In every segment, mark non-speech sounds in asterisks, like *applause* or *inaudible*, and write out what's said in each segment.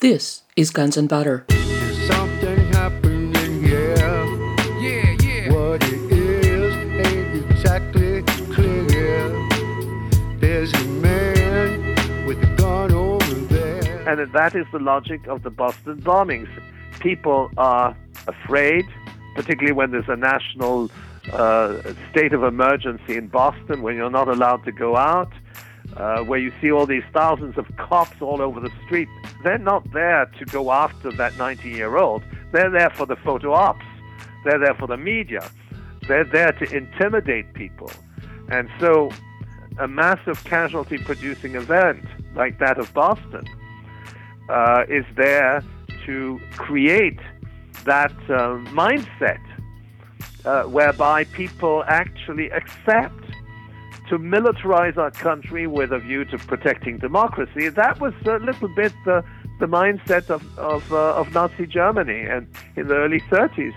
This is Guns and Butter. Something happening here. Yeah, yeah. What it is ain't exactly clear. There's a man with a gun over there. And that is the logic of the Boston bombings. People are afraid, particularly when there's a national uh, state of emergency in Boston, when you're not allowed to go out, uh, where you see all these thousands of cops all over the street. They're not there to go after that 19 year old. They're there for the photo ops. They're there for the media. They're there to intimidate people. And so, a massive casualty producing event like that of Boston uh, is there to create that uh, mindset uh, whereby people actually accept to militarize our country with a view to protecting democracy. That was a little bit the, the mindset of, of, uh, of Nazi Germany and in the early 30s.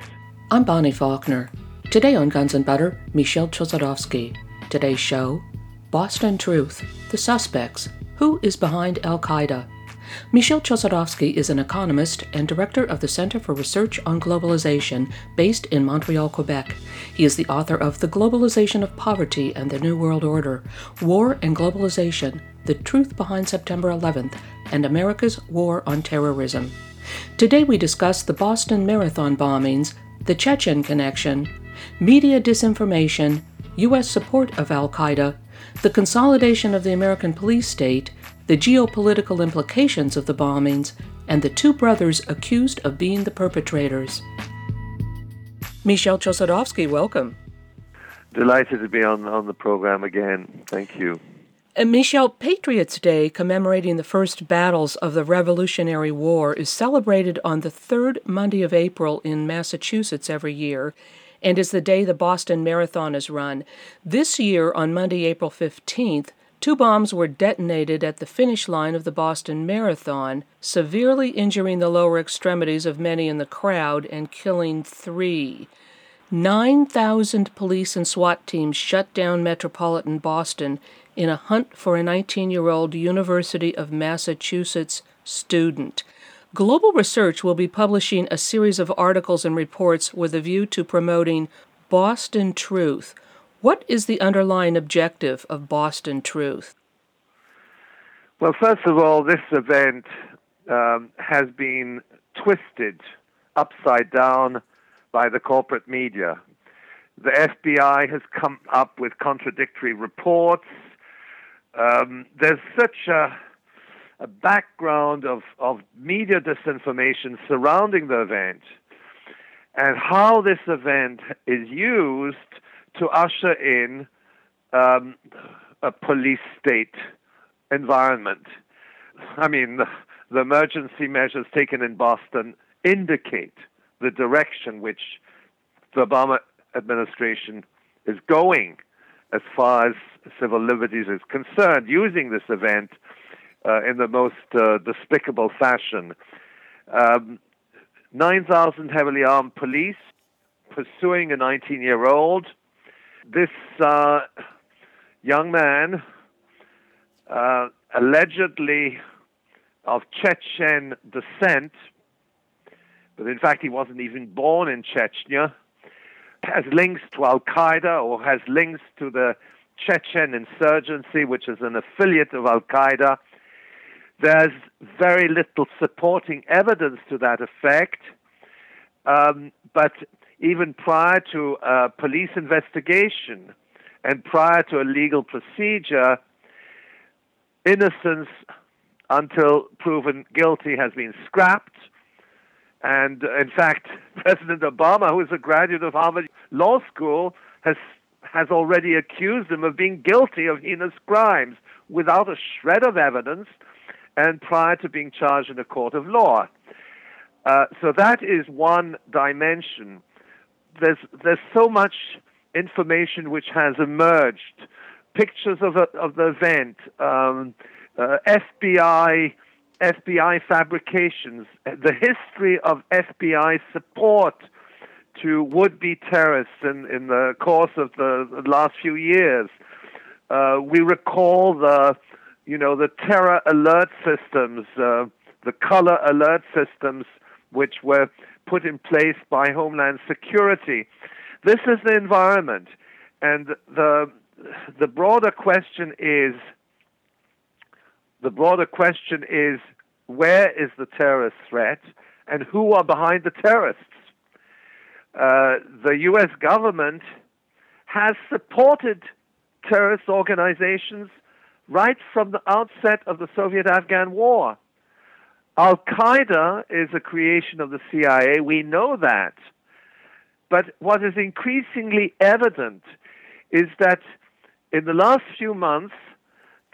I'm Bonnie Faulkner. Today on Guns and Butter, Michel Chossudovsky. Today's show Boston Truth, The Suspects, Who is Behind Al Qaeda? Michel Chossudovsky is an economist and director of the Center for Research on Globalization based in Montreal, Quebec. He is the author of The Globalization of Poverty and the New World Order, War and Globalization, The Truth Behind September 11th, and America's War on Terrorism. Today we discuss the Boston Marathon bombings, the Chechen connection, media disinformation, U.S. support of Al Qaeda, the consolidation of the American police state, the geopolitical implications of the bombings, and the two brothers accused of being the perpetrators. Michel Chossudovsky, welcome. Delighted to be on, on the program again. Thank you. Uh, and Michel, Patriots Day, commemorating the first battles of the Revolutionary War, is celebrated on the third Monday of April in Massachusetts every year and is the day the Boston Marathon is run. This year, on Monday, April 15th, two bombs were detonated at the finish line of the Boston Marathon, severely injuring the lower extremities of many in the crowd and killing three. 9,000 police and SWAT teams shut down metropolitan Boston in a hunt for a 19 year old University of Massachusetts student. Global Research will be publishing a series of articles and reports with a view to promoting Boston Truth. What is the underlying objective of Boston Truth? Well, first of all, this event um, has been twisted upside down by the corporate media. The FBI has come up with contradictory reports. Um, there's such a a background of, of media disinformation surrounding the event and how this event is used to usher in um, a police state environment. I mean, the, the emergency measures taken in Boston indicate the direction which the Obama administration is going as far as civil liberties is concerned, using this event uh, in the most uh, despicable fashion. Um, 9,000 heavily armed police pursuing a 19 year old. This uh, young man, uh, allegedly of Chechen descent, but in fact he wasn't even born in Chechnya, has links to Al Qaeda or has links to the Chechen insurgency, which is an affiliate of Al Qaeda. There's very little supporting evidence to that effect. Um, but even prior to a police investigation and prior to a legal procedure, innocence until proven guilty has been scrapped. And in fact, *laughs* President Obama, who is a graduate of Harvard Law School, has has already accused him of being guilty of heinous crimes without a shred of evidence and prior to being charged in a court of law. Uh, so that is one dimension. There's there's so much information which has emerged, pictures of a, of the event, um, uh, FBI FBI fabrications, the history of FBI support to would-be terrorists in, in the course of the, the last few years. Uh, we recall the you know, the terror alert systems, uh, the color alert systems which were put in place by Homeland Security. This is the environment. And the, the broader question is the broader question is where is the terrorist threat and who are behind the terrorists? Uh, the U.S. government has supported terrorist organizations right from the outset of the Soviet Afghan war. Al Qaeda is a creation of the CIA, we know that. But what is increasingly evident is that in the last few months,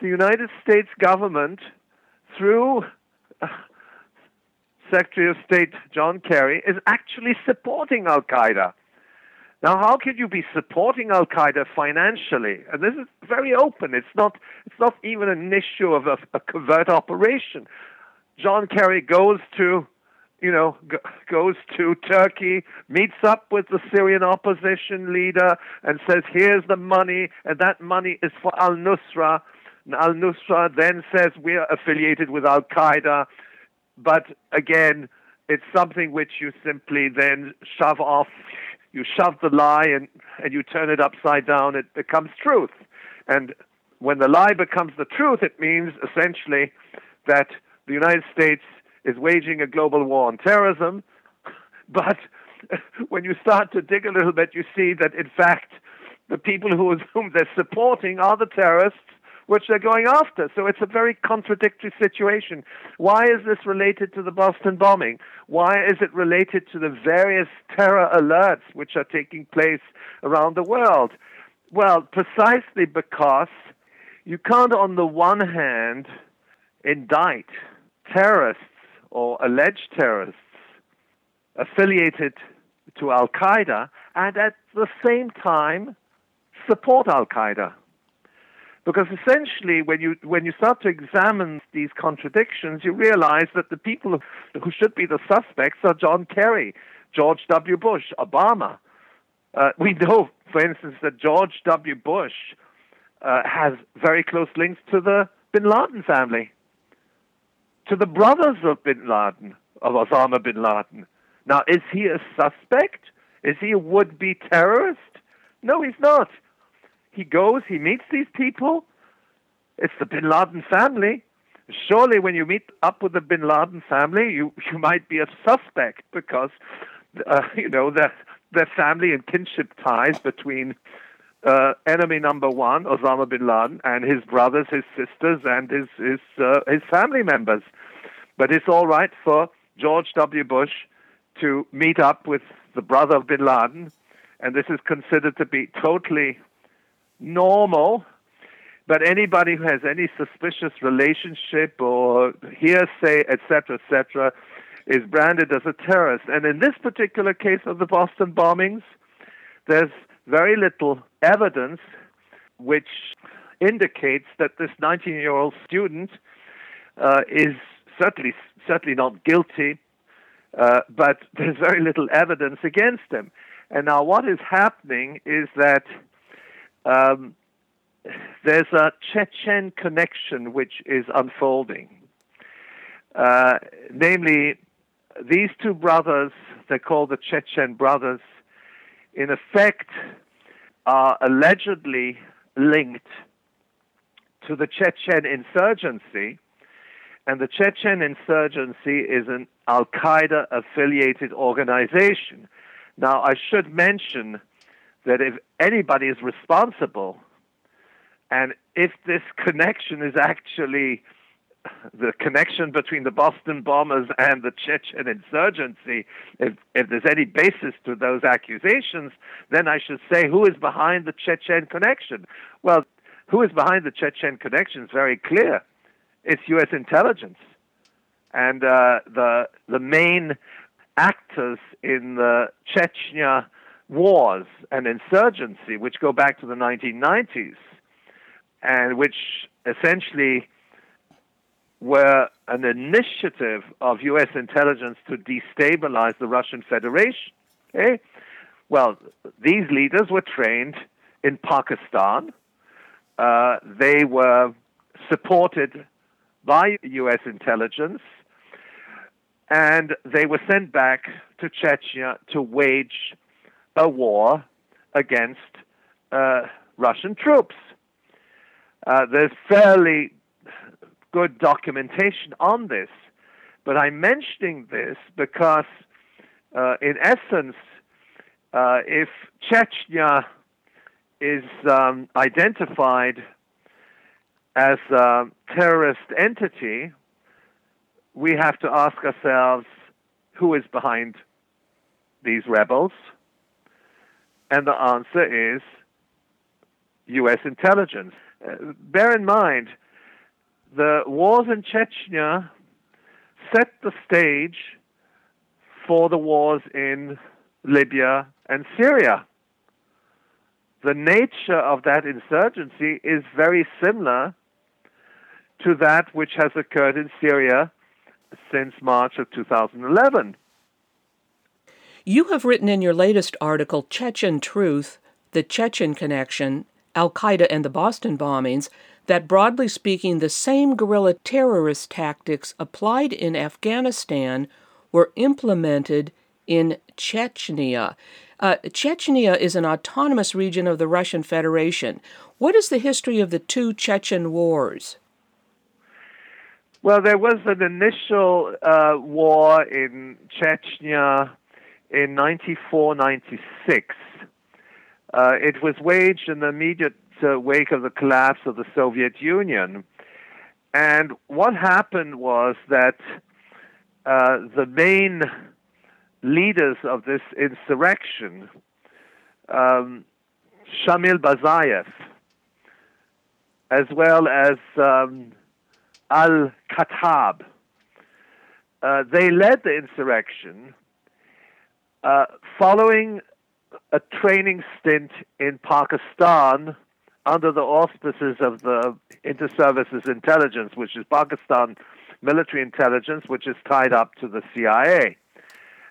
the United States government, through uh, Secretary of State John Kerry, is actually supporting Al Qaeda. Now, how can you be supporting Al Qaeda financially? And this is very open. It's not. It's not even an issue of a, a covert operation. John Kerry goes to, you know, g- goes to Turkey, meets up with the Syrian opposition leader, and says, "Here's the money, and that money is for Al Nusra." And Al Nusra then says, "We're affiliated with Al Qaeda," but again, it's something which you simply then shove off. You shove the lie and, and you turn it upside down. It becomes truth. And when the lie becomes the truth, it means essentially that the United States is waging a global war on terrorism. *laughs* But *laughs* when you start to dig a little bit, you see that in fact the people who, *laughs* whom they're supporting are the terrorists which they're going after. So it's a very contradictory situation. Why is this related to the Boston bombing? Why is it related to the various terror alerts which are taking place around the world? Well, precisely because you can't, on the one hand, indict terrorists or alleged terrorists affiliated to Al Qaeda and at the same time support Al Qaeda. Because essentially, when you when you start to examine these contradictions, you realize that the people who should be the suspects are John Kerry, George W. Bush, Obama. Uh, we know, for instance, that George W. Bush uh, has very close links to the Bin Laden family to the brothers of bin Laden, of Osama bin Laden. Now, is he a suspect? Is he a would be terrorist? No, he's not. He goes, he meets these people. It's the bin Laden family. Surely, when you meet up with the bin Laden family, you, you might be a suspect because, uh, *laughs* you know, their, their family and kinship ties between uh, enemy number one, Osama bin Laden, and his brothers, his sisters, and his his uh, his family members. But it's all right for George W. Bush to meet up with the brother of bin Laden, and this is considered to be totally normal. But anybody who has any suspicious relationship or hearsay, etc., etc., is branded as a terrorist. And in this particular case of the Boston bombings, there's very little evidence which indicates that this 19 year old student uh, is certainly certainly not guilty, uh, but *laughs* there's very little evidence against him. And now, what is happening is that um, there's a Chechen connection which is unfolding. Uh, namely, these two brothers, they're called the Chechen brothers, in effect are allegedly linked to the Chechen insurgency and the Chechen insurgency is an Al Qaeda affiliated organization. Now, I should mention that if anybody is responsible, and if this connection is actually the connection between the Boston bombers and the Chechen insurgency, if, if there's any basis to those accusations, then I should say who is behind the Chechen connection? Well, who is behind the Chechen connection is very clear it's U.S. intelligence, and uh, the the main actors in the Chechnya wars and insurgency, which go back to the 1990s, and which essentially were an initiative of U.S. intelligence to destabilize the Russian Federation. Okay? Well, these leaders were trained in Pakistan. Uh, they were supported by U.S. intelligence. and they were sent back to Chechnya to wage a war against uh, Russian troops. Uh, there's fairly good documentation on this, but I'm mentioning this because, uh, in essence, uh, if Chechnya is um, identified as a terrorist entity, we have to ask ourselves who is behind these rebels? And the answer is U.S. intelligence. Uh, bear in mind, the wars in Chechnya set the stage for the wars in Libya and Syria. The nature of that insurgency is very similar to that which has occurred in Syria since March of 2011. You have written in your latest article, Chechen Truth, The Chechen Connection, Al Qaeda and the Boston Bombings, that broadly speaking, the same guerrilla terrorist tactics applied in Afghanistan were implemented in Chechnya. Uh, Chechnya is an autonomous region of the Russian Federation. What is the history of the two Chechen wars? Well, there was an initial uh, war in Chechnya in 94 96. Uh, it was waged in the immediate uh, wake of the collapse of the Soviet Union. And what happened was that uh, the main leaders of this insurrection, um, Shamil Basayev, as well as um, al Khattab. Uh, they led the insurrection uh, following a training stint in Pakistan under the auspices of the Inter-Services Intelligence, which is Pakistan military intelligence, which is tied up to the CIA.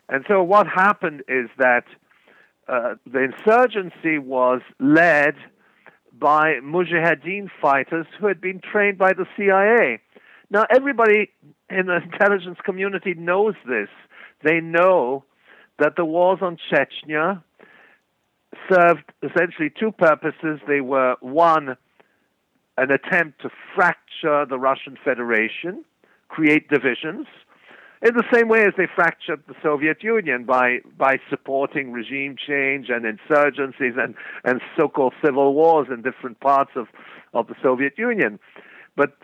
And so what happened is that uh, the insurgency was led by Mujahideen fighters who had been trained by the CIA. Now, everybody in the *laughs* intelligence community knows this. They know that the wars on Chechnya served essentially two purposes. They were one, an attempt to fracture the Russian Federation, create divisions, in the same way as they fractured the Soviet Union by by supporting regime change and insurgencies and, and so-called civil wars in different parts of, of the Soviet Union. But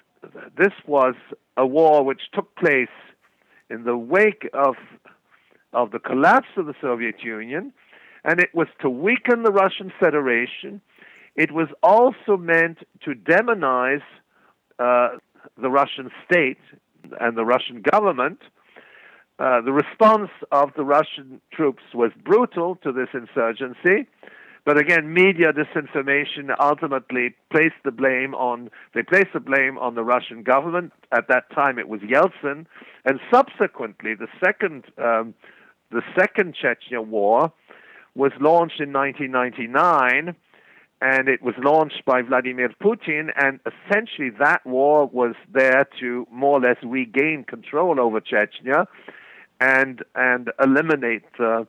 this was a war which took place in the wake of of the collapse of the Soviet Union, and it was to weaken the Russian Federation. It was also meant to demonize uh, the Russian state and the Russian government. Uh, the response of the Russian troops was brutal to this insurgency. But again, media disinformation ultimately placed the blame on they placed the blame on the Russian government. At that time, it was Yeltsin, and subsequently, the second um, the second Chechnya war was launched in 1999, and it was launched by Vladimir Putin. And essentially, that war was there to more or less regain control over Chechnya and and eliminate. Uh,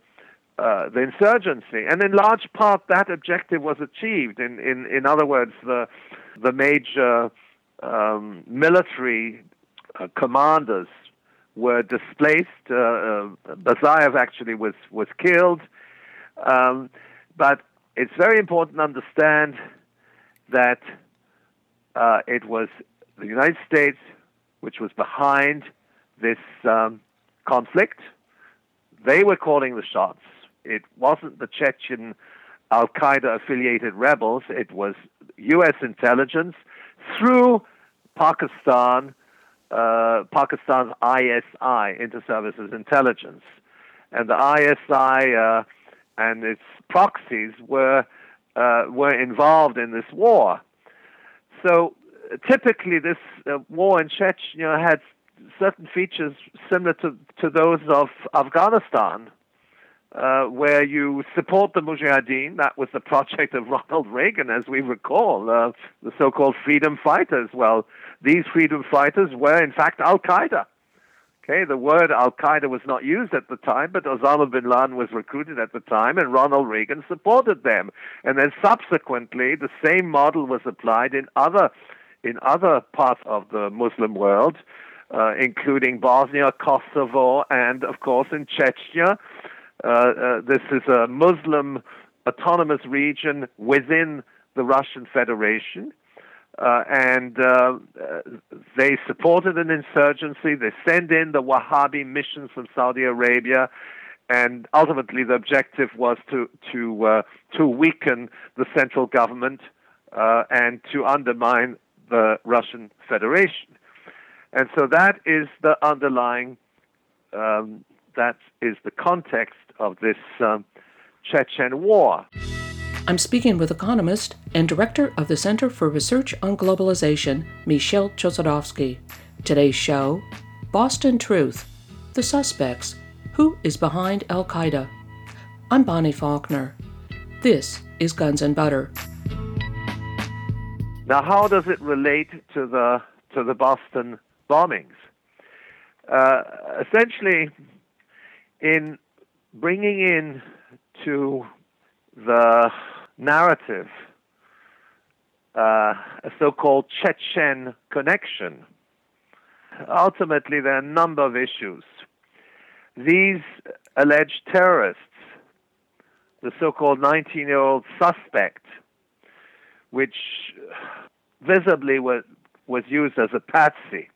uh, the insurgency. And in large part, that objective was achieved. In, in, in other words, the, the major um, military uh, commanders were displaced. Uh, uh, Basayev actually was, was killed. Um, but it's very important to understand that uh, it was the United States which was behind this um, conflict. They were calling the shots it wasn't the Chechen Al Qaeda affiliated rebels, it was U.S. intelligence through Pakistan, uh, Pakistan's ISI, Inter Services Intelligence. And the ISI uh, and its proxies were, uh, were involved in this war. So typically, this uh, war in Chechnya had certain features similar to, to those of Afghanistan uh, where you support the Mujahideen. That was the project of *laughs* Ronald Reagan, as we recall, uh, the so called freedom fighters. Well, these freedom fighters were, in fact, Al Qaeda, Okay, the word Al Qaeda was not used at the time, but Osama bin Laden was recruited at the time, and Ronald Reagan supported them. And then subsequently, the same model was applied in other in other parts of the Muslim world, uh, including Bosnia, Kosovo, and of course in Chechnya. Uh, uh, this is a Muslim autonomous region within the Russian Federation. Uh, and uh, they supported an insurgency. They sent in the Wahhabi missions from Saudi Arabia, and ultimately the objective was to to uh, to weaken the central government uh, and to undermine the Russian Federation. And so that is the underlying, um, that is the context of this um, Chechen war. I'm speaking with economist and director of the Center for Research on Globalization, Michel Chossudovsky. Today's show Boston Truth The Suspects Who is Behind Al Qaeda? I'm Bonnie Faulkner. This is Guns and Butter. Now, how does it relate to the to the Boston bombings? Uh, essentially, in bringing in to the narrative, uh, a so called Chechen connection. Ultimately, there are a number of issues. These alleged terrorists, the so called 19 year old suspect, which visibly was, was used as a patsy,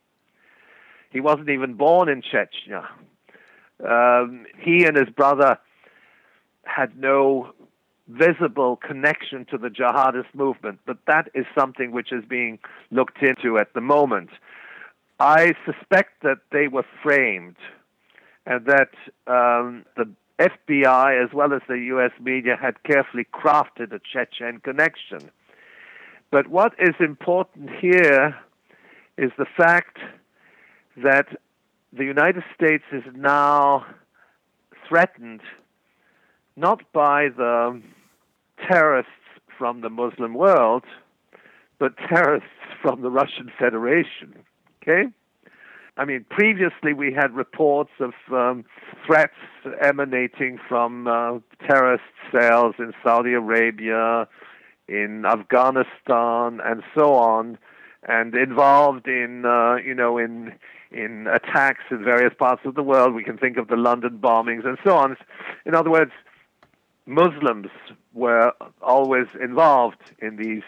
he wasn't even born in Chechnya. Um, he and his brother had no visible connection to the jihadist movement, but that is something which is being looked into at the moment. I suspect that they were framed and that um, the FBI as well as the US media had carefully crafted a Chechen connection. But what is important here is the fact that the United States is now threatened not by the terrorists from the Muslim world, but terrorists from the Russian Federation. Okay? I mean, previously we had reports of um, threats emanating from uh, terrorist cells in Saudi Arabia, in Afghanistan, and so on, and involved in, uh, you know, in in attacks in various parts of the world. We can think of the London bombings and so on. In other words, Muslims were always involved in these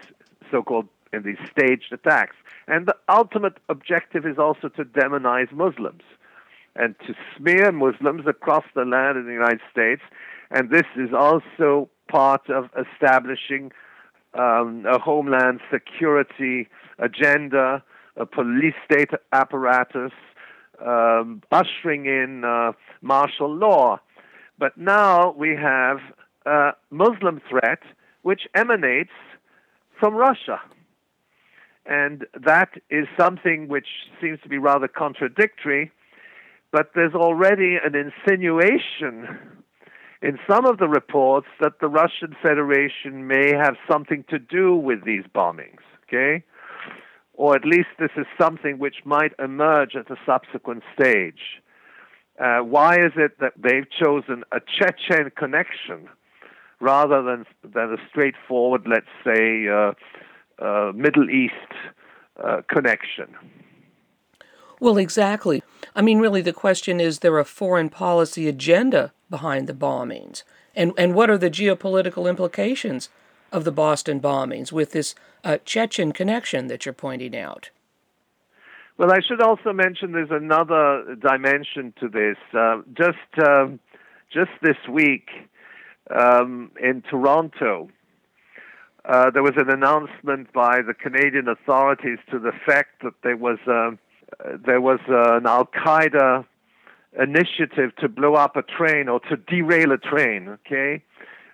so-called in these staged attacks. And the ultimate objective is also to demonize Muslims and to smear Muslims across the land in the United States. And this is also part of establishing um, a homeland security agenda, a police state apparatus, um, ushering in uh, martial law. But now we have a Muslim threat which emanates from Russia. And that is something which seems to be rather contradictory, but there's already an insinuation in some of the reports that the Russian Federation may have something to do with these bombings, okay? Or at least this is something which might emerge at a subsequent stage. Uh, why is it that they've chosen a Chechen connection rather than, than a straightforward, let's say, uh, uh, Middle East uh, connection? Well, exactly. I mean, really, the question is there a foreign policy agenda behind the bombings? And, and what are the geopolitical implications of the Boston bombings with this uh, Chechen connection that you're pointing out? Well, I should also mention there's another dimension to this. Uh, just um, just this week um, in Toronto, uh, there was an announcement by the Canadian authorities to the fact that there was a, there was an Al Qaeda initiative to blow up a train or to derail a train. Okay,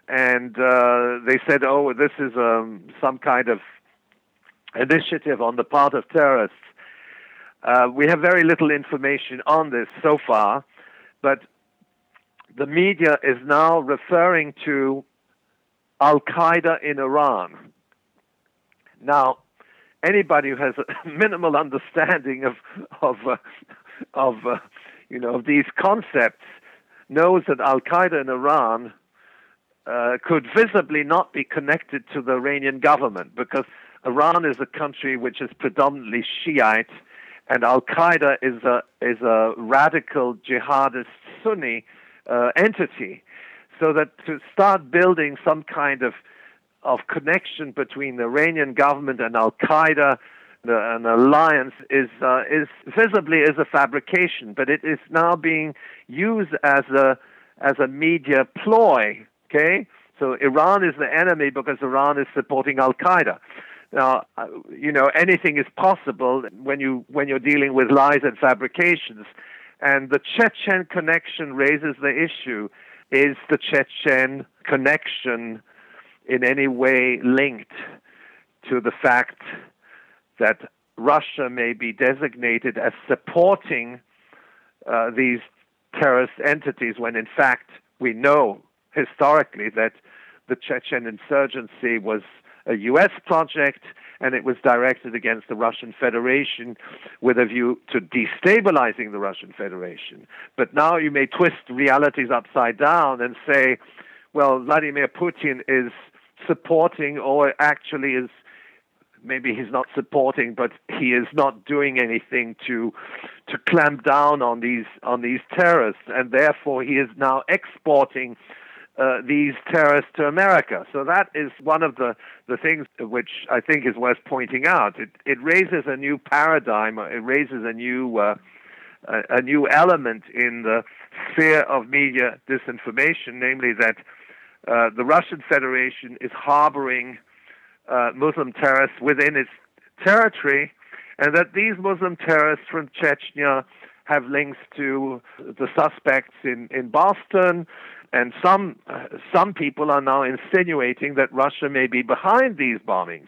and uh, they said, "Oh, this is um, some kind of initiative on the part of terrorists." Uh, we have very little information on this so far, but the media is now referring to Al Qaeda in Iran. Now, anybody who has a *laughs* minimal understanding of of uh, of uh, you know, of these concepts knows that Al Qaeda in Iran uh, could visibly not be connected to the Iranian government because Iran is a country which is predominantly Shiite, and Al Qaeda is a is a radical jihadist Sunni uh, entity. So that to start building some kind of of connection between the Iranian government and Al Qaeda, an alliance is uh, is visibly is a fabrication, but it is now being used as a as a media ploy Okay, so Iran is the enemy because Iran is supporting Al Qaeda. Now, uh, you know, anything is possible when you when you're dealing with lies and fabrications. And the Chechen connection raises the issue: is the Chechen connection in any way linked to the fact that Russia may be designated as supporting uh, these terrorist entities when in fact we know historically that the Chechen insurgency was a U.S. project and it was directed against the Russian Federation with a view to destabilizing the Russian Federation. But now you may twist realities upside down and say, well, Vladimir Putin is supporting or actually is maybe he's not supporting, but he is not doing anything to to clamp down on these on these terrorists, and therefore he is now exporting uh, these terrorists to America. So that is one of the, the things which I think is worth pointing out. It, it raises a new paradigm, it raises a new, uh, a, a new element in the sphere of media disinformation, namely that uh, the Russian Federation is harboring uh, Muslim terrorists within its territory, and that these Muslim terrorists from Chechnya have links to the suspects in, in Boston, and some uh, some people are now insinuating that Russia may be behind these bombings.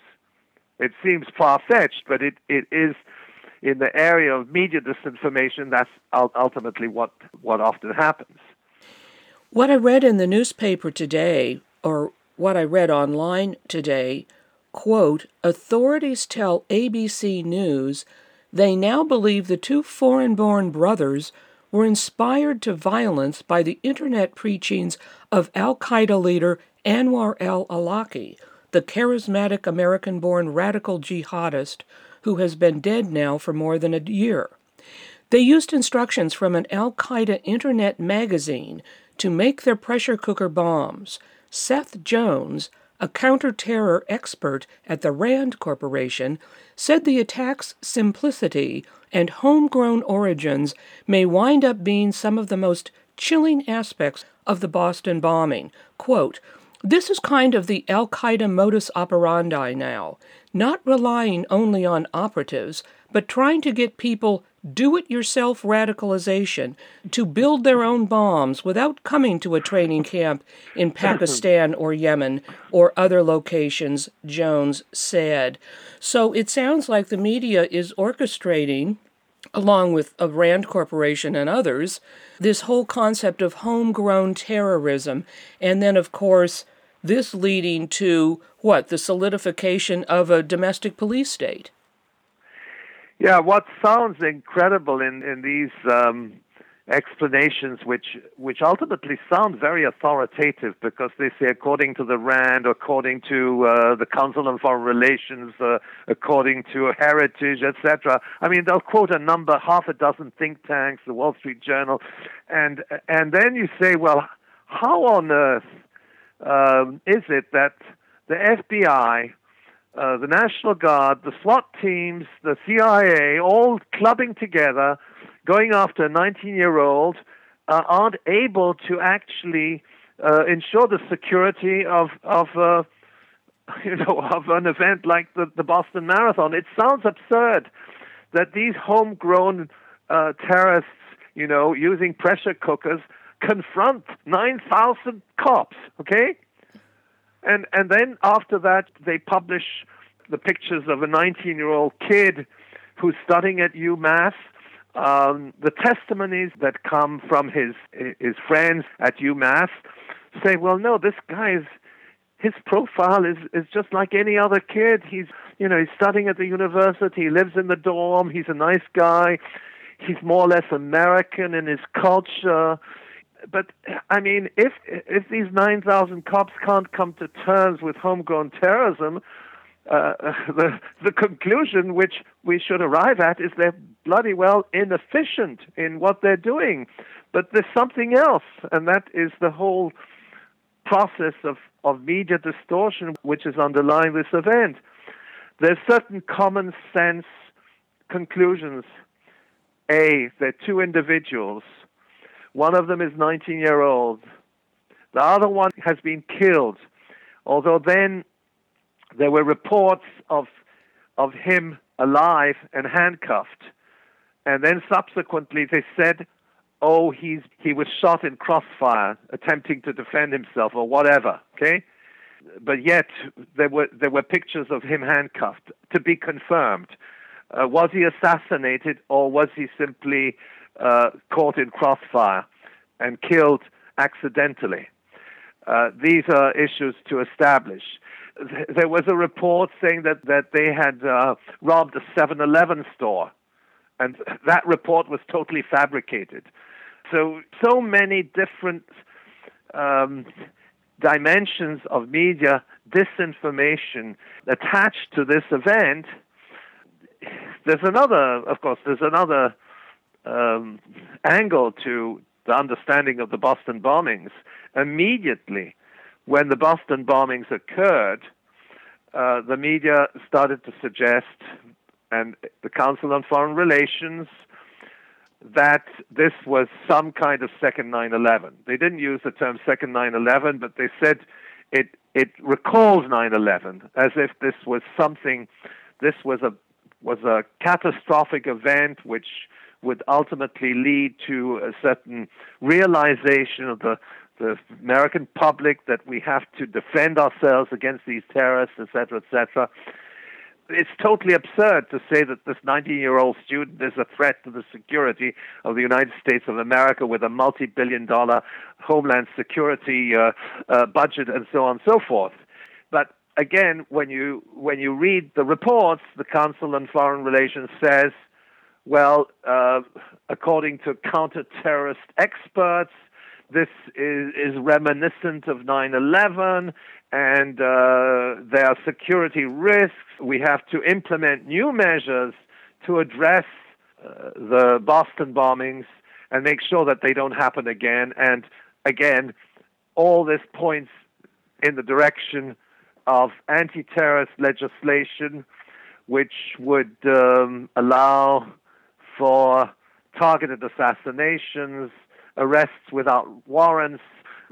It seems far fetched, but it, it is in the area of media disinformation. That's ultimately what what often happens. What I read in the newspaper today, or what I read online today, quote, authorities tell ABC News they now believe the two foreign born brothers were inspired to violence by the internet preachings of Al Qaeda leader Anwar al Awlaki, the charismatic American born radical jihadist who has been dead now for more than a year. They used instructions from an Al Qaeda internet magazine to make their pressure cooker bombs. Seth Jones, a counter-terror expert at the Rand Corporation, said the attack's simplicity and homegrown origins may wind up being some of the most chilling aspects of the Boston bombing. Quote, this is kind of the Al Qaeda modus operandi now, not relying only on operatives, but trying to get people do it yourself radicalization to build their own bombs without coming to a training camp in Pakistan or Yemen or other locations, Jones said. So it sounds like the media is orchestrating, along with a Rand Corporation and others, this whole concept of homegrown terrorism. And then, of course, this leading to what? The solidification of a domestic police state. Yeah, what sounds incredible in in these um, explanations, which which ultimately sound very authoritative, because they say according to the Rand, according to uh, the Council on Foreign Relations, uh, according to Heritage, etc. I mean, they'll quote a number, half a dozen think tanks, the Wall Street Journal, and and then you say, well, how on earth um, is it that the FBI uh, the National Guard, the SWAT teams, the CIA, all clubbing together, going after a 19 year old, uh, aren't able to actually uh, ensure the security of, of uh, *laughs* you know, of an event like the, the Boston Marathon. It sounds absurd that these homegrown uh, terrorists, you know, using pressure cookers, confront 9,000 cops, okay? And and then after that, they publish the pictures of a 19-year-old kid who's studying at UMass. Um, the testimonies that come from his his friends at UMass say, well, no, this guy is his profile is is just like any other kid. He's you know he's studying at the university, he lives in the dorm, he's a nice guy. he's more or less American in his culture. But I mean, if if these nine thousand cops can't come to terms with homegrown terrorism, uh, *laughs* the the conclusion which we should arrive at is they're bloody well inefficient in what they're doing. But there's something else, and that is the whole process of, of media distortion which is underlying this event. There's certain common sense conclusions. A, they're two individuals. One of them is 19 year old. The other one has been killed. Although then there were reports of of him alive and handcuffed. And then subsequently they said, oh, he's he was shot in crossfire, attempting to defend himself or whatever. Okay, but yet there were there were pictures of him handcuffed to be confirmed. Uh, was he assassinated or was he simply uh, caught in crossfire and killed accidentally? Uh, these are issues to establish. There was a report saying that, that they had uh, robbed a 7 Eleven store, and that report was totally fabricated. So, so many different um, dimensions of media disinformation attached to this event. There's another, of course, there's another um, angle to the understanding of the Boston bombings. Immediately, when the Boston bombings occurred, uh, the media started to suggest, and the Council on Foreign Relations, that this was some kind of second 9/11. They didn't use the term second 9/11, but they said it it recalls 9/11 as if this was something. This was a was a catastrophic event which would ultimately lead to a certain realization of the the American public that we have to defend ourselves against these terrorists, etc., etc it's totally absurd to say that this 19 year old student is a threat to the security of the United States of America with a multi billion dollar homeland security uh, uh, budget and so on and so forth. But again, when you, when you read the reports, the Council on Foreign Relations says, well, uh, according to counter-terrorist experts, this is, is reminiscent of 9 11 and uh, there are security risks. We have to implement new measures to address uh, the Boston bombings and make sure that they don't happen again. And again, all this points in the direction of anti terrorist legislation, which would um, allow for targeted assassinations, arrests without warrants,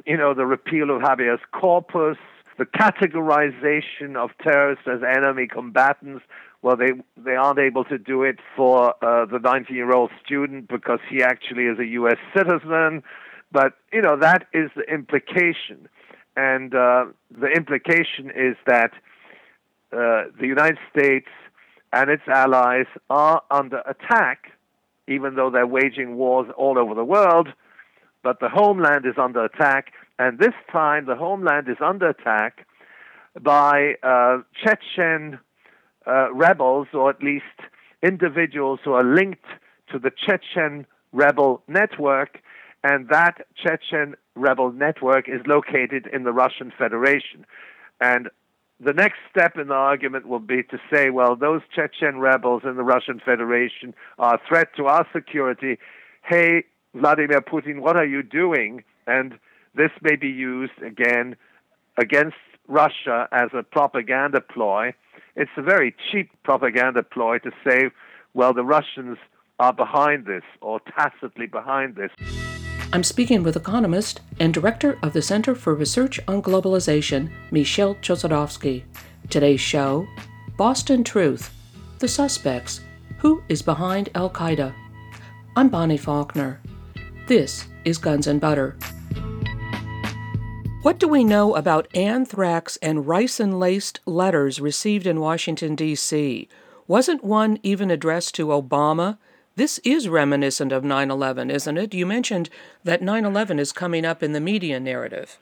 you know, the repeal of habeas corpus, the categorization of terrorists as enemy combatants. Well, they they aren't able to do it for uh, the 19-year-old student because he actually is a U.S. citizen. But you know that is the implication, and uh, the implication is that uh, the United States and its allies are under attack, even though they're waging wars all over the world. But the homeland is under attack, and this time, the homeland is under attack by uh, Chechen uh, rebels, or at least individuals who are linked to the Chechen rebel network. And that Chechen rebel network is located in the Russian Federation. And the next step in the argument will be to say, well, those Chechen rebels in the Russian Federation are a threat to our security. Hey, Vladimir Putin, what are you doing? And this may be used again against Russia as a propaganda ploy. It's a very cheap propaganda ploy to say, well, the Russians are behind this or tacitly behind this. I'm speaking with economist and director of the Center for Research on Globalization, Michel Chossudovsky. Today's show Boston Truth The Suspects Who is Behind Al Qaeda? I'm Bonnie Faulkner. This is Guns and Butter. What do we know about anthrax and ricin laced letters received in Washington, D.C.? Wasn't one even addressed to Obama? This is reminiscent of 9 11, isn't it? You mentioned that 9 11 is coming up in the media narrative.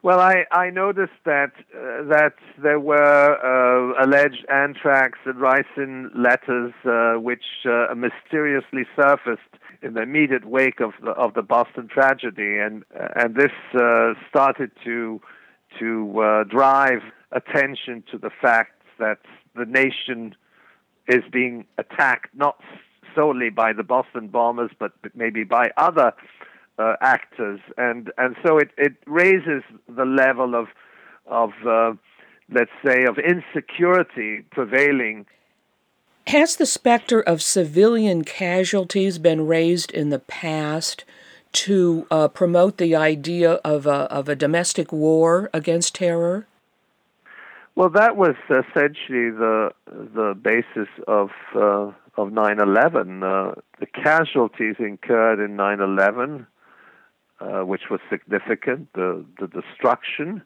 Well, I, I noticed that uh, that there were uh, alleged anthrax and ricin letters uh, which uh, mysteriously surfaced in the immediate wake of the of the Boston tragedy, and and this uh, started to to uh, drive attention to the fact that the nation is being attacked not solely by the Boston bombers, but maybe by other uh, actors, and and so it it raises the level of of uh, let's say of insecurity prevailing. Has the specter of civilian casualties been raised in the past to uh, promote the idea of a of a domestic war against terror? Well, that was essentially the the basis of uh, of 9/11. Uh, the casualties incurred in 9/11 uh, which was significant. The, the destruction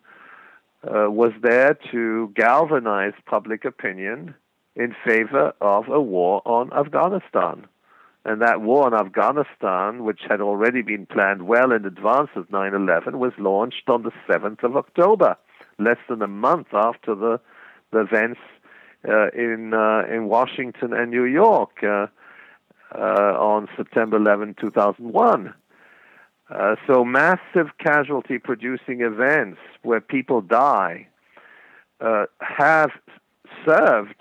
uh, was there to galvanize public opinion in favor of a war on Afghanistan. And that war on Afghanistan, which had already been planned well in advance of 9 11, was launched on the 7th of October, less than a month after the, the events uh, in, uh, in Washington and New York uh, uh, on September 11, 2001. Uh, so massive casualty producing events where people die have served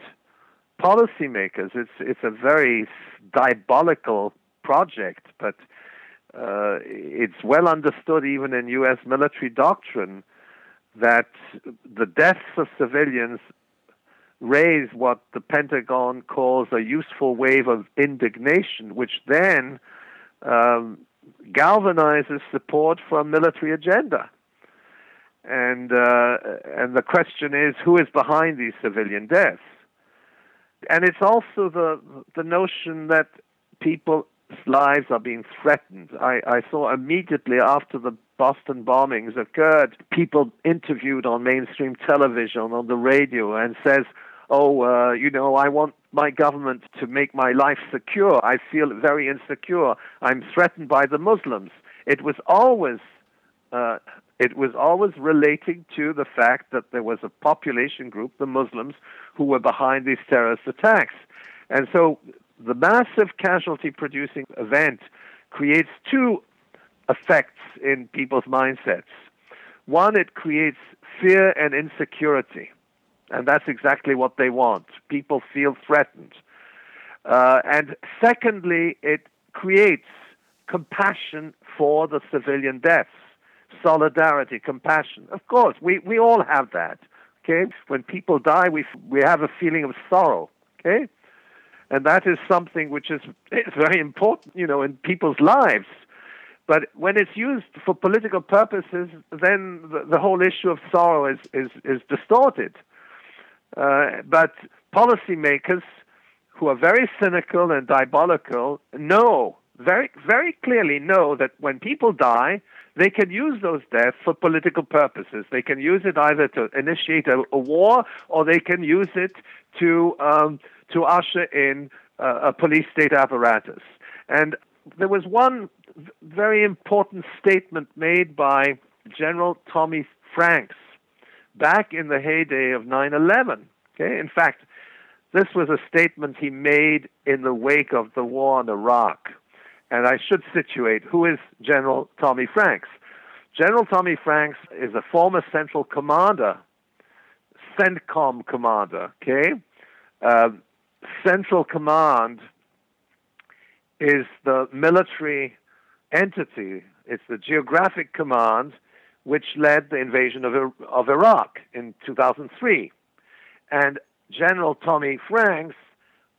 policymakers. It's it's a very diabolical project, but uh, it's well understood even in U.S. military doctrine that the deaths of civilians raise what the Pentagon calls a useful wave of indignation, which then um, galvanizes support for a military agenda. And uh, and the question is, who is behind these civilian deaths? And it's also the the notion that people's lives are being threatened. I, I saw immediately after the Boston bombings occurred, people interviewed on mainstream television, on the radio, and says, "Oh, uh, you know, I want my government to make my life secure. I feel very insecure. I'm threatened by the Muslims. It was always uh, it was always relating to the fact that there was a population group, the Muslims, who were behind these terrorist attacks. And so the massive casualty producing event creates two effects in people's mindsets. One, it creates fear and insecurity. And that's exactly what they want. People feel threatened. Uh, and secondly, it creates compassion for the civilian deaths, solidarity, compassion. Of course, we, we all have that. Okay? When people die, we, we have a feeling of sorrow. Okay? And that is something which is it's very important, you know, in people's lives. But when it's used for political purposes, then the, the whole issue of sorrow is, is, is distorted. Uh, but policymakers who are very cynical and diabolical know very very clearly know that when people die, they can use those deaths for political purposes. They can use it either to initiate a, a war or they can use it to um, to usher in uh, a police state apparatus. And there was one very important statement made by General Tommy Franks back in the heyday of 9 11. Okay? In fact, this was a statement he made in the wake of the war in Iraq. And I should situate who is General Tommy Franks? General Tommy Franks is a former Central Commander, CENTCOM commander, okay? Uh, Central Command is the military entity, it's the geographic command which led the invasion of, of Iraq in 2003. And General Tommy Franks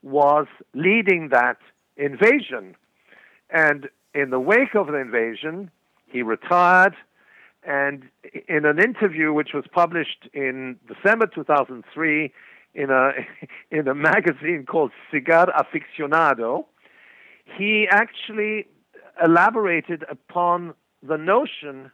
was leading that invasion. And in the wake of the invasion, he retired. And in an interview which was published in December 2003 in a, *laughs* in a magazine called Cigar Aficionado, he actually elaborated upon the notion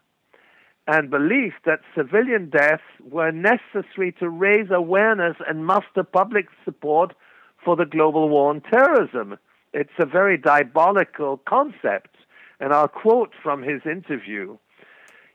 and belief that civilian deaths were necessary to raise awareness and muster public support for the global war on terrorism. It's a very diabolical concept. And I'll quote from his interview.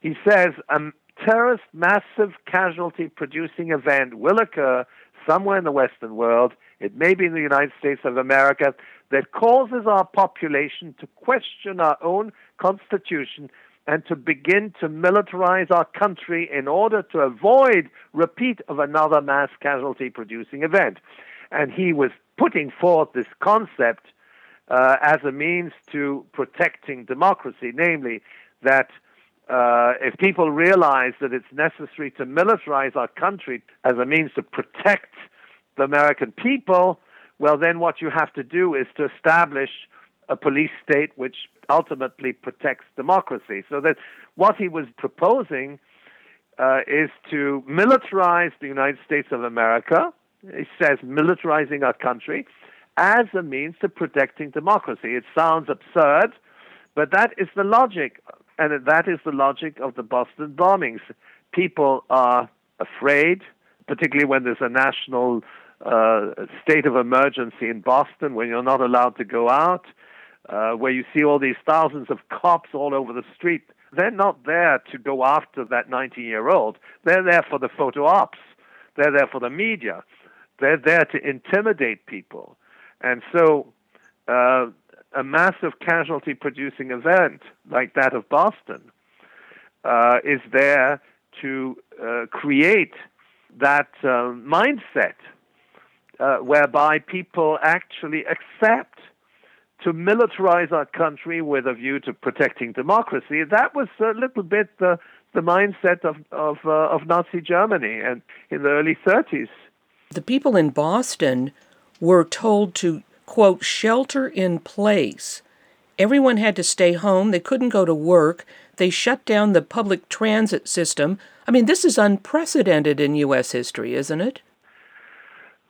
He says, A terrorist massive casualty producing event will occur somewhere in the Western world, it may be in the United States of America, that causes our population to question our own constitution and to begin to militarize our country in order to avoid repeat of another mass casualty producing event. And he was putting forth this concept uh, as a means to protecting democracy, namely that uh, if people realize that it's necessary to militarize our country as a means to protect the American people, well, then what you have to do is to establish a police state which ultimately protects democracy. So that what he was proposing uh, is to militarize the United States of America. He says militarizing our country as a means to protecting democracy. It sounds absurd, but that is the logic and that is the logic of the Boston bombings. People are afraid, particularly when there's a national uh, state of emergency in Boston, when you're not allowed to go out, uh, where you see all these thousands of cops all over the street. They're not there to go after that 19 year old. They're there for the photo ops. They're there for the media. They're there to intimidate people. And so uh, a massive casualty producing event like that of Boston uh, is there to uh, create that uh, mindset uh, whereby people actually accept to militarize our country with a view to protecting democracy. That was a little bit the, the mindset of, of, uh, of Nazi Germany and in the early 30s. The people in Boston were told to quote, shelter in place. Everyone had to stay home. They couldn't go to work. They shut down the public transit system. I mean, this is unprecedented in U.S. history, isn't it?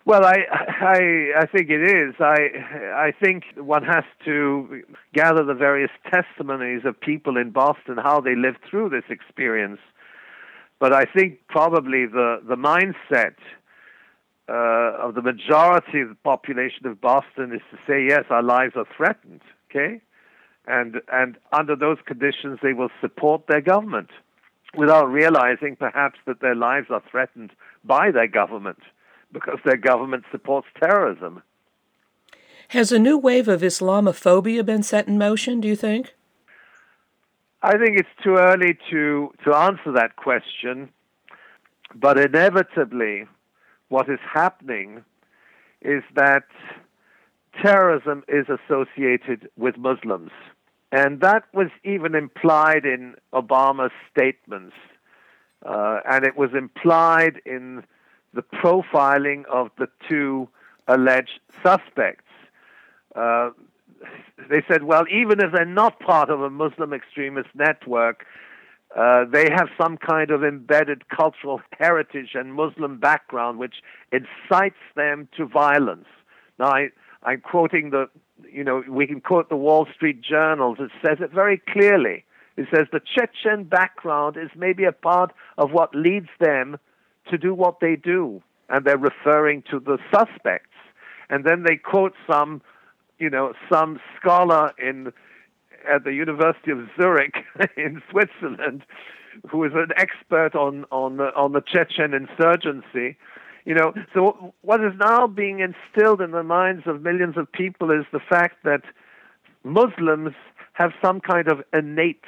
Well, I, I, I think it is. I, I think one has to gather the various testimonies of people in Boston how they lived through this experience. But I think probably the the mindset uh, of the majority of the population of Boston is to say, yes, our lives are threatened, okay? And, and under those conditions, they will support their government without realizing perhaps that their lives are threatened by their government because their government supports terrorism. Has a new wave of Islamophobia been set in motion, do you think? I think it's too early to, to answer that question, but inevitably, what is happening is that terrorism is associated with Muslims. And that was even implied in Obama's statements. Uh, and it was implied in the profiling of the two alleged suspects. Uh, they said, well, even if they're not part of a Muslim extremist network, uh, they have some kind of embedded cultural *laughs* heritage and Muslim background which incites them to violence. Now, I, I'm quoting the, you know, we can quote the Wall Street Journals. It says it very clearly. It says the Chechen background is maybe a part of what leads them to do what they do. And they're referring to the suspects. And then they quote some, you know, some scholar in at the University of Zurich *laughs* in Switzerland, who is an expert on on the, on the Chechen insurgency. You know, so what is now being instilled in the minds of millions of people is the fact that Muslims have some kind of innate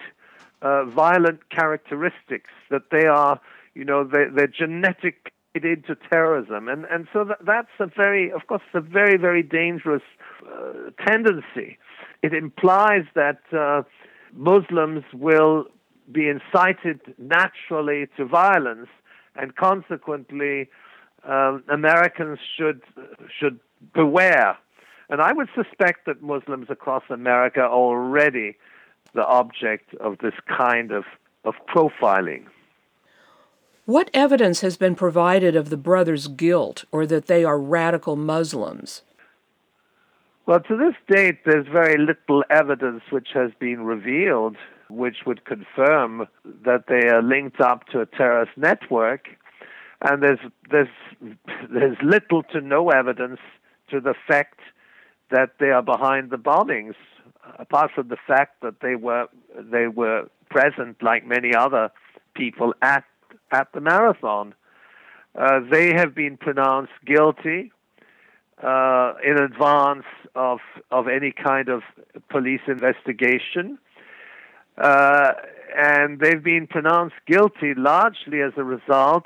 uh, violent characteristics that they are, you know, they, they're genetic into terrorism, and and so that, that's a very, of course, a very very dangerous uh, tendency it implies that uh, Muslims will be incited naturally to violence, and consequently, uh, Americans should should beware. And I would suspect that Muslims across America are already the object of this kind of, of profiling. What evidence has been provided of the brothers' guilt or that they are radical Muslims? Well, to this date, there's very little evidence which has been revealed which would confirm that they are linked up to a terrorist network. And there's, there's, there's little to no evidence to the fact that they are behind the bombings, apart from the fact that they were, they were present, like many other people at at the marathon. Uh, they have been pronounced guilty uh, in advance of of any kind of police investigation, uh, and they've been pronounced guilty largely as a result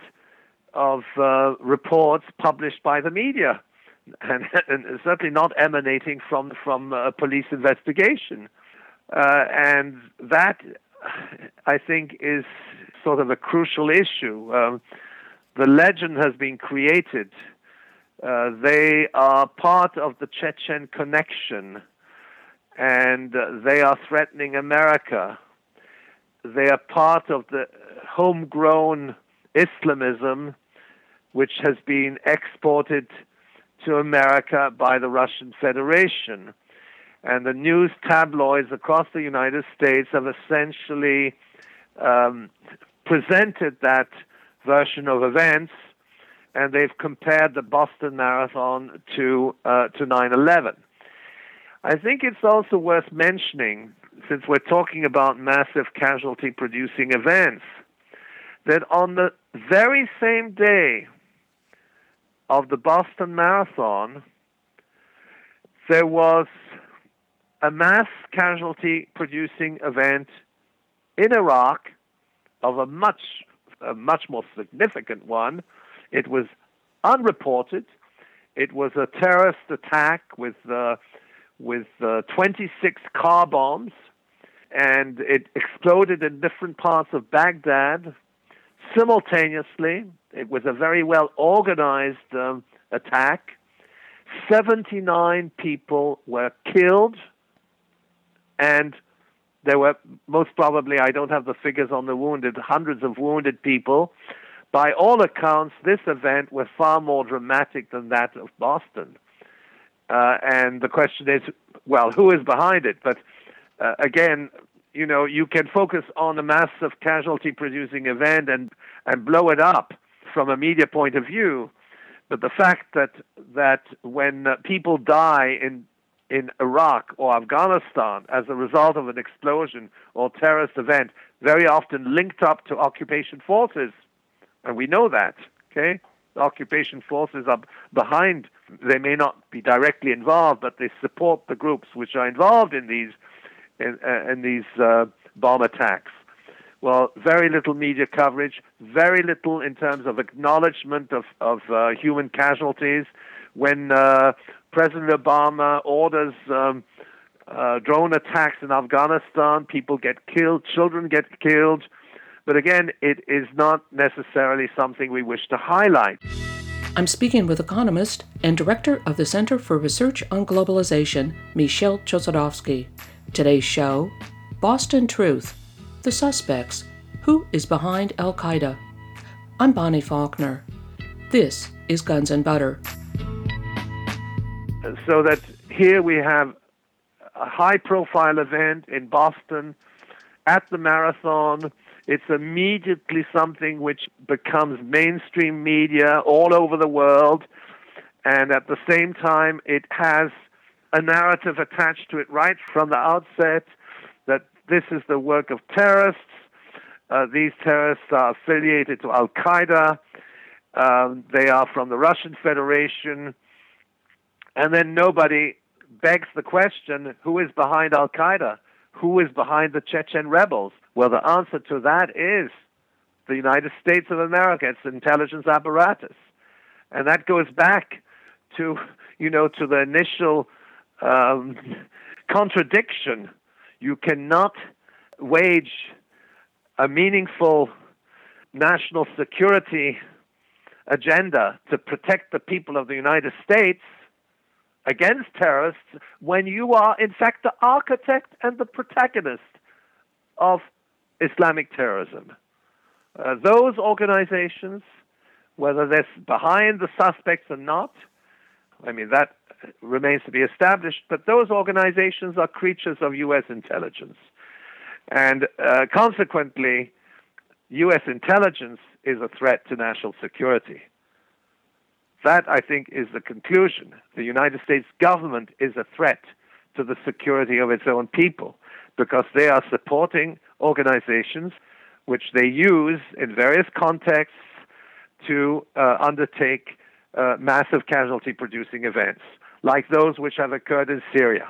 of uh, reports published by the media, *laughs* and, and, certainly not emanating from from a police investigation. Uh, and that, I think, is sort of a crucial issue. Um, the legend has been created. Uh, they are part of the Chechen connection, and uh, they are threatening America. They are part of the homegrown Islamism, which has been exported to America by the Russian Federation. And the news tabloids across the United States have essentially um, presented that version of events, and they've compared the Boston Marathon to uh, to 9/11. I think it's also worth mentioning, since we're talking about massive casualty-producing events, that on the very same day of the Boston Marathon, there was a mass casualty producing event in Iraq of a much a much more significant one. It was unreported. It was a terrorist attack with uh, with uh, 26 car bombs, and it exploded in different parts of Baghdad simultaneously. It was a very well organized um, attack. 79 people were killed and there were most probably, I don't have the figures on the wounded, hundreds of wounded people. By all accounts, this event was far more dramatic than that of Boston. Uh, and the question is, well, who is behind it? But uh, again, you know, you can focus on a massive casualty producing event and, and blow it up from a media point of view. But the fact that, that when uh, people die in in Iraq or Afghanistan as a result of an explosion or terrorist event, very often linked up to occupation forces. And we know that, okay? The occupation forces are behind, they may not be directly involved, but they support the groups which are involved in these, in, uh, in these uh, bomb attacks. Well, very little media coverage, very little in terms of acknowledgement of, of uh, human casualties. When uh, President Obama orders um, uh, drone attacks in Afghanistan. People get killed, children get killed. But again, it is not necessarily something we wish to highlight. I'm speaking with economist and director of the Center for Research on Globalization, Michel Chossudovsky. Today's show Boston Truth The Suspects Who is Behind Al Qaeda? I'm Bonnie Faulkner. This is Guns and Butter so that here we have a high profile event in Boston at the marathon. It's immediately something which becomes mainstream media all over the world. And at the same time, it has a narrative attached to it right from the outset that this is the work of terrorists. Uh, these terrorists are affiliated to Al Qaeda. Um, they are from the Russian Federation and then nobody begs the question who is behind Al Qaeda? Who is behind the Chechen rebels? Well, the answer to that is the United States of America, its intelligence apparatus. And that goes back to, you know, to the initial um, contradiction. You cannot wage a meaningful national security agenda to protect the people of the United States against terrorists when you are, in fact, the architect and the protagonist of Islamic terrorism. Uh, those organizations, whether they're behind the suspects or not, I mean, that remains to be established, but those organizations are creatures of U.S. intelligence. And uh, consequently, U.S. intelligence is a threat to national security. That, I think, is the conclusion. The United States government is a threat to the security of its own people because they are supporting organizations which they use in various contexts to uh, undertake uh, massive casualty producing events, like those which have occurred in Syria.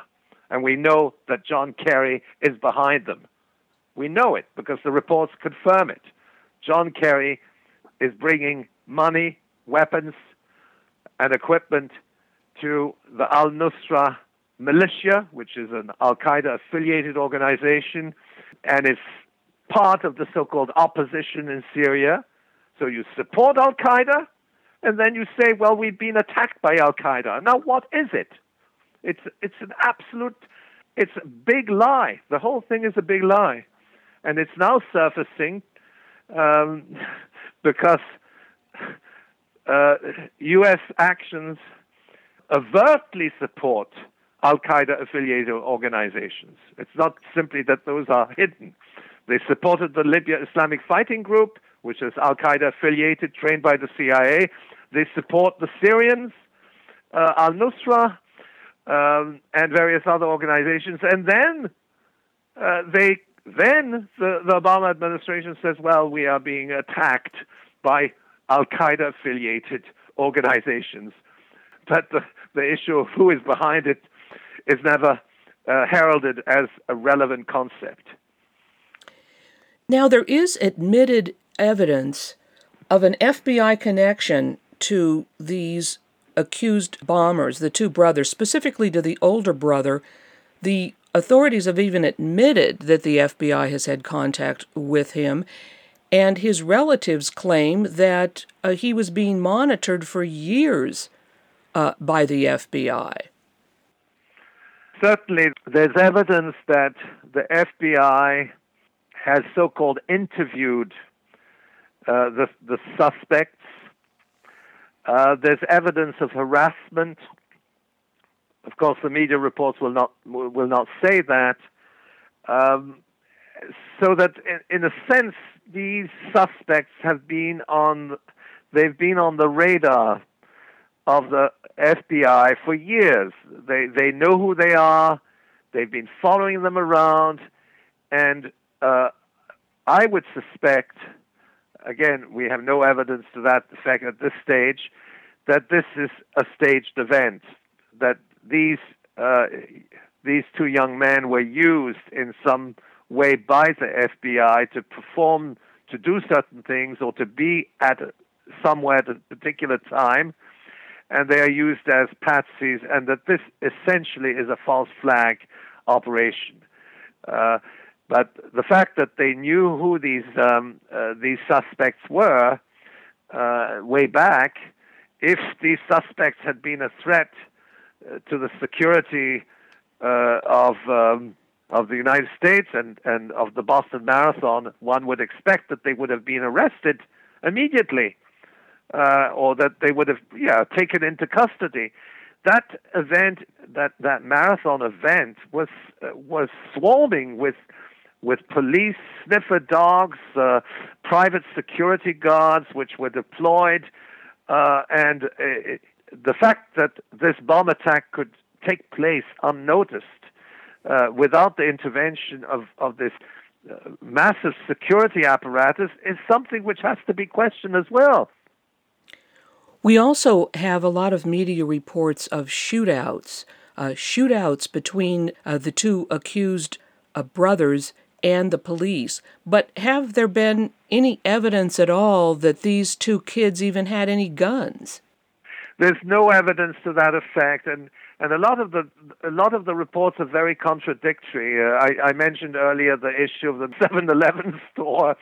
And we know that John Kerry is behind them. We know it because the reports confirm it. John Kerry is bringing money, weapons, and equipment to the Al Nusra militia, which is an Al Qaeda affiliated organization, and it's part of the so called opposition in Syria. So you support Al Qaeda, and then you say, well, we've been attacked by Al Qaeda. Now, what is it? It's, it's an absolute, it's a big lie. The whole thing is a big lie. And it's now surfacing um, *laughs* because uh, U.S. actions overtly support Al Qaeda affiliated organizations. It's not simply that those are hidden. They supported the Libya Islamic Fighting Group, which is Al Qaeda affiliated, trained by the CIA. They support the Syrians, uh, Al Nusra, um, and various other organizations. And then uh, they then the, the Obama administration says, well, we are being attacked by Al Qaeda affiliated organizations. But the, the issue of who is behind it is never uh, heralded as a relevant concept. Now, there is admitted evidence of an FBI connection to these accused bombers, the two brothers, specifically to the older brother. The authorities have even admitted that the FBI has had contact with him, and his relatives claim that uh, he was being monitored for years uh, by the FBI. Certainly, there's evidence that the FBI has so called interviewed uh, the, the suspects. Uh, there's evidence of harassment. Of course, the media reports will not will not say that. Um, so that, in, in a sense, these suspects have been on they've been on the radar of the FBI for years. They they know who they are. They've been following them around, and uh, I would suspect, again, we have no evidence to that effect at this stage, that this is a staged event. That these uh, these two young men were used in some way by the FBI to perform, to do certain things, or to be at somewhere at a particular time and they are used as patsies, and that this essentially is a false flag operation. Uh, but the fact that they knew who these um, uh, these suspects were uh, way back, if these suspects had been a threat uh, to the security uh, of um, of the United States and, and of the Boston Marathon, one would expect that they would have been arrested immediately uh, or that they would have yeah taken into custody. That event, that that marathon event, was uh, was swarming with with police sniffer dogs, uh, private security guards, which were deployed, uh, and uh, the fact that this bomb attack could take place unnoticed uh, without the intervention of of this massive security apparatus is something which has to be questioned as well. We also have a lot of media reports of shootouts, uh, shootouts between uh, the two accused uh, brothers and the police. But have there been any evidence at all that these two kids even had any guns? There's no evidence to that effect, and and a lot of the a lot of the reports are very contradictory. Uh, I, I mentioned earlier the issue of the *laughs* 7-Eleven store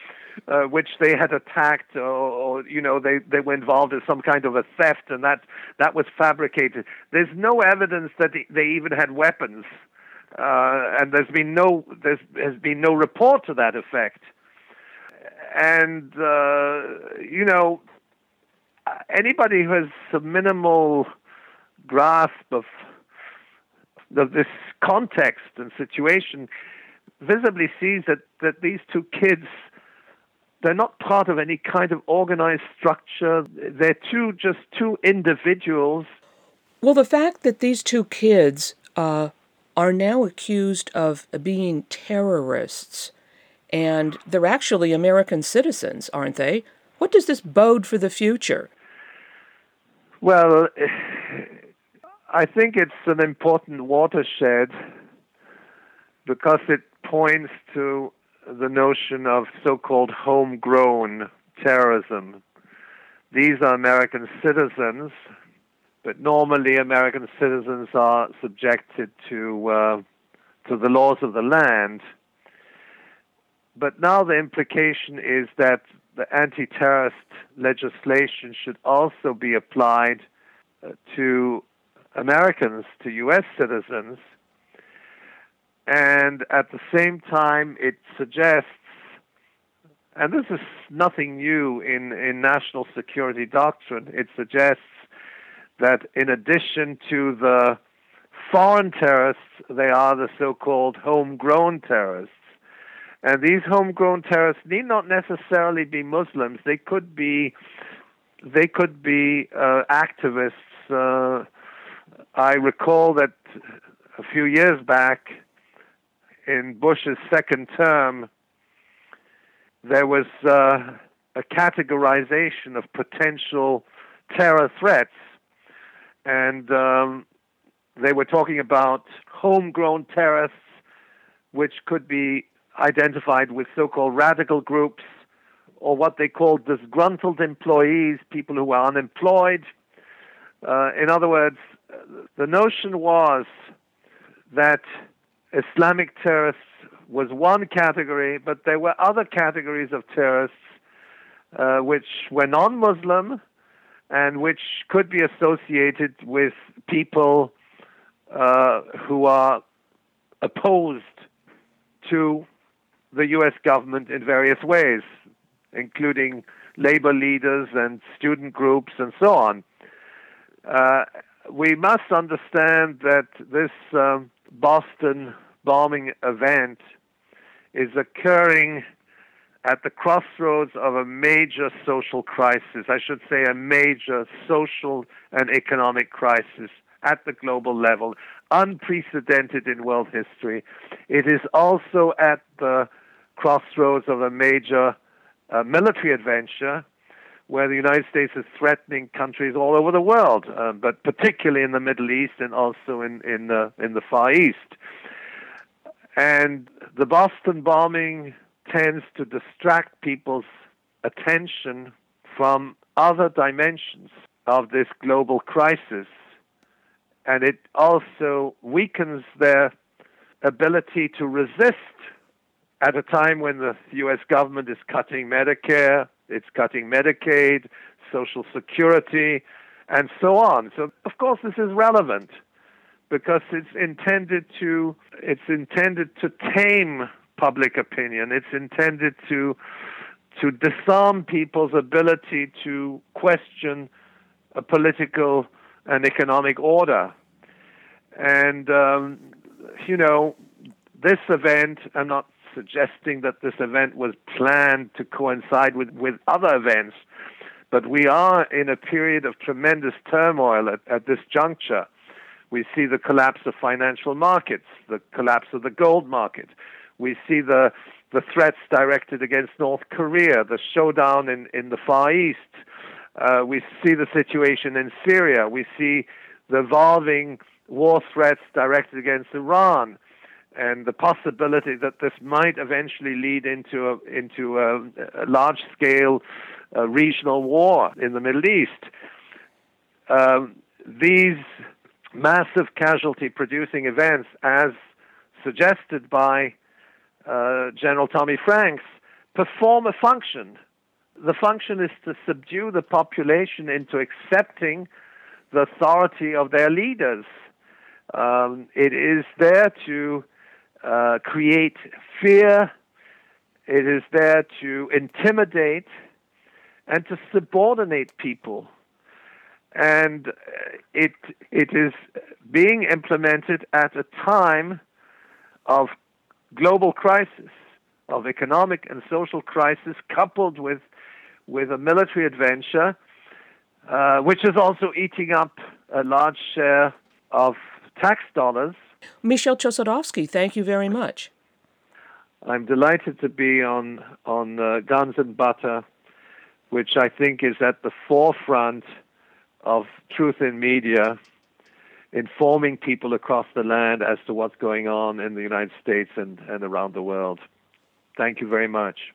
uh, which they had attacked, or, or, you know, they they were involved in some kind of a theft, and that that was fabricated. There's no evidence that they even had weapons, uh, and there's been no there's has been no report to that effect. And uh, you know, anybody who has a minimal grasp of of this context and situation visibly sees that, that these two kids they're not part of any kind of organized structure. They're two just two individuals. Well, the fact that these two kids uh, are now accused of being terrorists and they're actually American citizens, aren't they? What does this bode for the future? Well, I think it's an important watershed because it points to the notion of so called homegrown terrorism. These are American citizens, but normally American citizens are subjected to, uh, to the laws of the land. But now the implication is that the anti terrorist legislation should also be applied uh, to Americans, to U.S. citizens. And at the same time, it suggests, and this is nothing new in, in national security doctrine, it suggests that in addition to the foreign terrorists, they are the so called homegrown terrorists. And these homegrown terrorists need not necessarily be Muslims. They could be, they could be uh, activists. Uh, I recall that a few years back, in Bush's second term, there was uh, a categorization of potential terror threats, and um, they were talking about homegrown terrorists, which could be identified with so called radical groups or what they called disgruntled employees, people who were unemployed. Uh, in other words, the notion was that Islamic terrorists was one category, but there were other categories of terrorists uh, which were non Muslim and which could be associated with people uh, who are opposed to the U.S. government in various ways, including labor leaders and student groups and so on. Uh, we must understand that this um, Boston bombing event is occurring at the crossroads of a major social crisis. I should say a major social and economic crisis at the global level, unprecedented in world history. It is also at the crossroads of a major uh, military adventure where the United States is threatening countries all over the world, uh, but particularly in the Middle East and also in in the in the Far East. And the Boston bombing tends to distract people's attention from other dimensions of this global crisis. And it also weakens their ability to resist at a time when the U.S. government is cutting Medicare, it's cutting Medicaid, Social Security, and so on. So, of course, this is relevant because it's intended to it's intended to tame public opinion. It's intended to to disarm people's ability to question a political and economic order. And um, you know, this event, I'm not suggesting that this event was planned to coincide with, with other events, but we are in a period of tremendous turmoil at, at this juncture. We see the collapse of financial markets, the collapse of the gold market. We see the the threats directed against North Korea, the showdown in, in the Far East. Uh, we see the situation in Syria. We see the evolving war threats directed against Iran and the possibility that this might eventually lead into a, into a, a large scale uh, regional war in the Middle East. Um, these massive casualty producing events, as suggested by uh, General Tommy Franks, perform a function. The function is to subdue the population into accepting the authority of their leaders. Um, it is there to uh, create fear. It is there to intimidate and to subordinate people. And it, it is being implemented at a time of global crisis, of economic and social crisis, coupled with, with a military adventure, uh, which is also eating up a large share of tax dollars Michel Chossudovsky, thank you very much. I'm delighted to be on on uh, Guns and Butter, which I think is at the forefront of truth in media, informing people across the land as to what's going on in the United States and, and around the world. Thank you very much.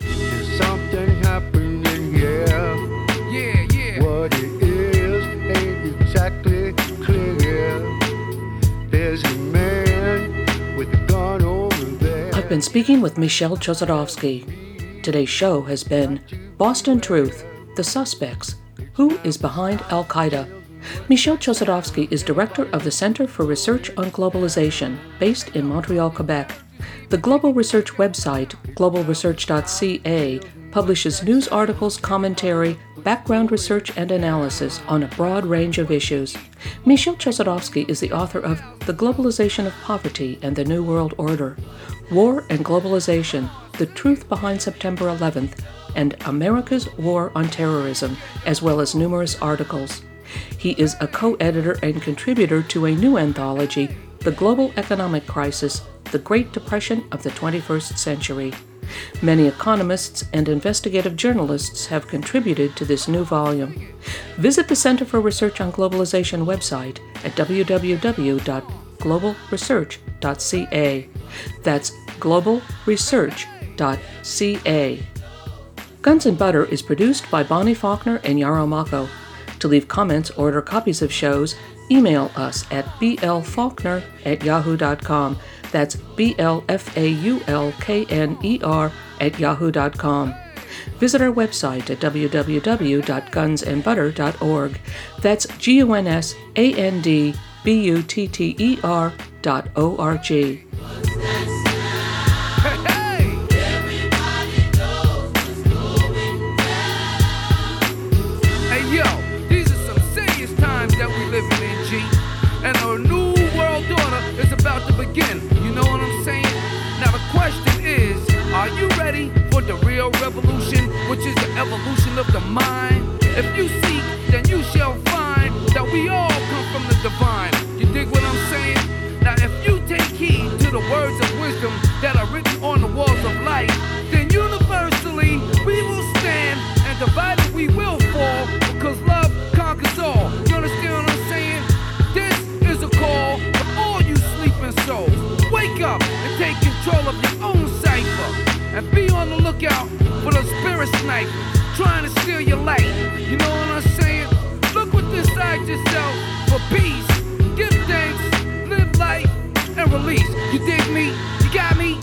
Been speaking with Michel Chossudovsky. Today's show has been Boston Truth The Suspects Who is Behind Al Qaeda? Michel Chossudovsky is director of the Center for Research on Globalization, based in Montreal, Quebec. The Global Research website, globalresearch.ca, publishes news articles, commentary, background research, and analysis on a broad range of issues. Michel Chossudovsky is the author of The Globalization of Poverty and the New World Order, War and Globalization The Truth Behind September 11th, and America's War on Terrorism, as well as numerous articles. He is a co editor and contributor to a new anthology, The Global Economic Crisis The Great Depression of the 21st Century. Many economists and investigative journalists have contributed to this new volume. Visit the Center for Research on Globalization website at www.globalresearch.ca. That's globalresearch.ca. Guns and Butter is produced by Bonnie Faulkner and Yarrow Mahko. To leave comments or order copies of shows, email us at blfaulkner at yahoo.com. That's B L F A U L K N E R at yahoo.com. Visit our website at www.gunsandbutter.org. That's G U N S A N D B U T T E R dot O R G. ready for the real revolution, which is the evolution of the mind? If you seek, then you shall find that we all come from the divine. You dig what I'm saying? Now if you take heed to the words of wisdom that are written on the walls of life, then universally we will stand and divided we will fall because love conquers all. You understand what I'm saying? This is a call for all you sleeping souls. Wake up and take control of your own and be on the lookout for the spirit snipers trying to steal your life. You know what I'm saying? Look what's inside yourself for peace. Give thanks, live life, and release. You dig me? You got me?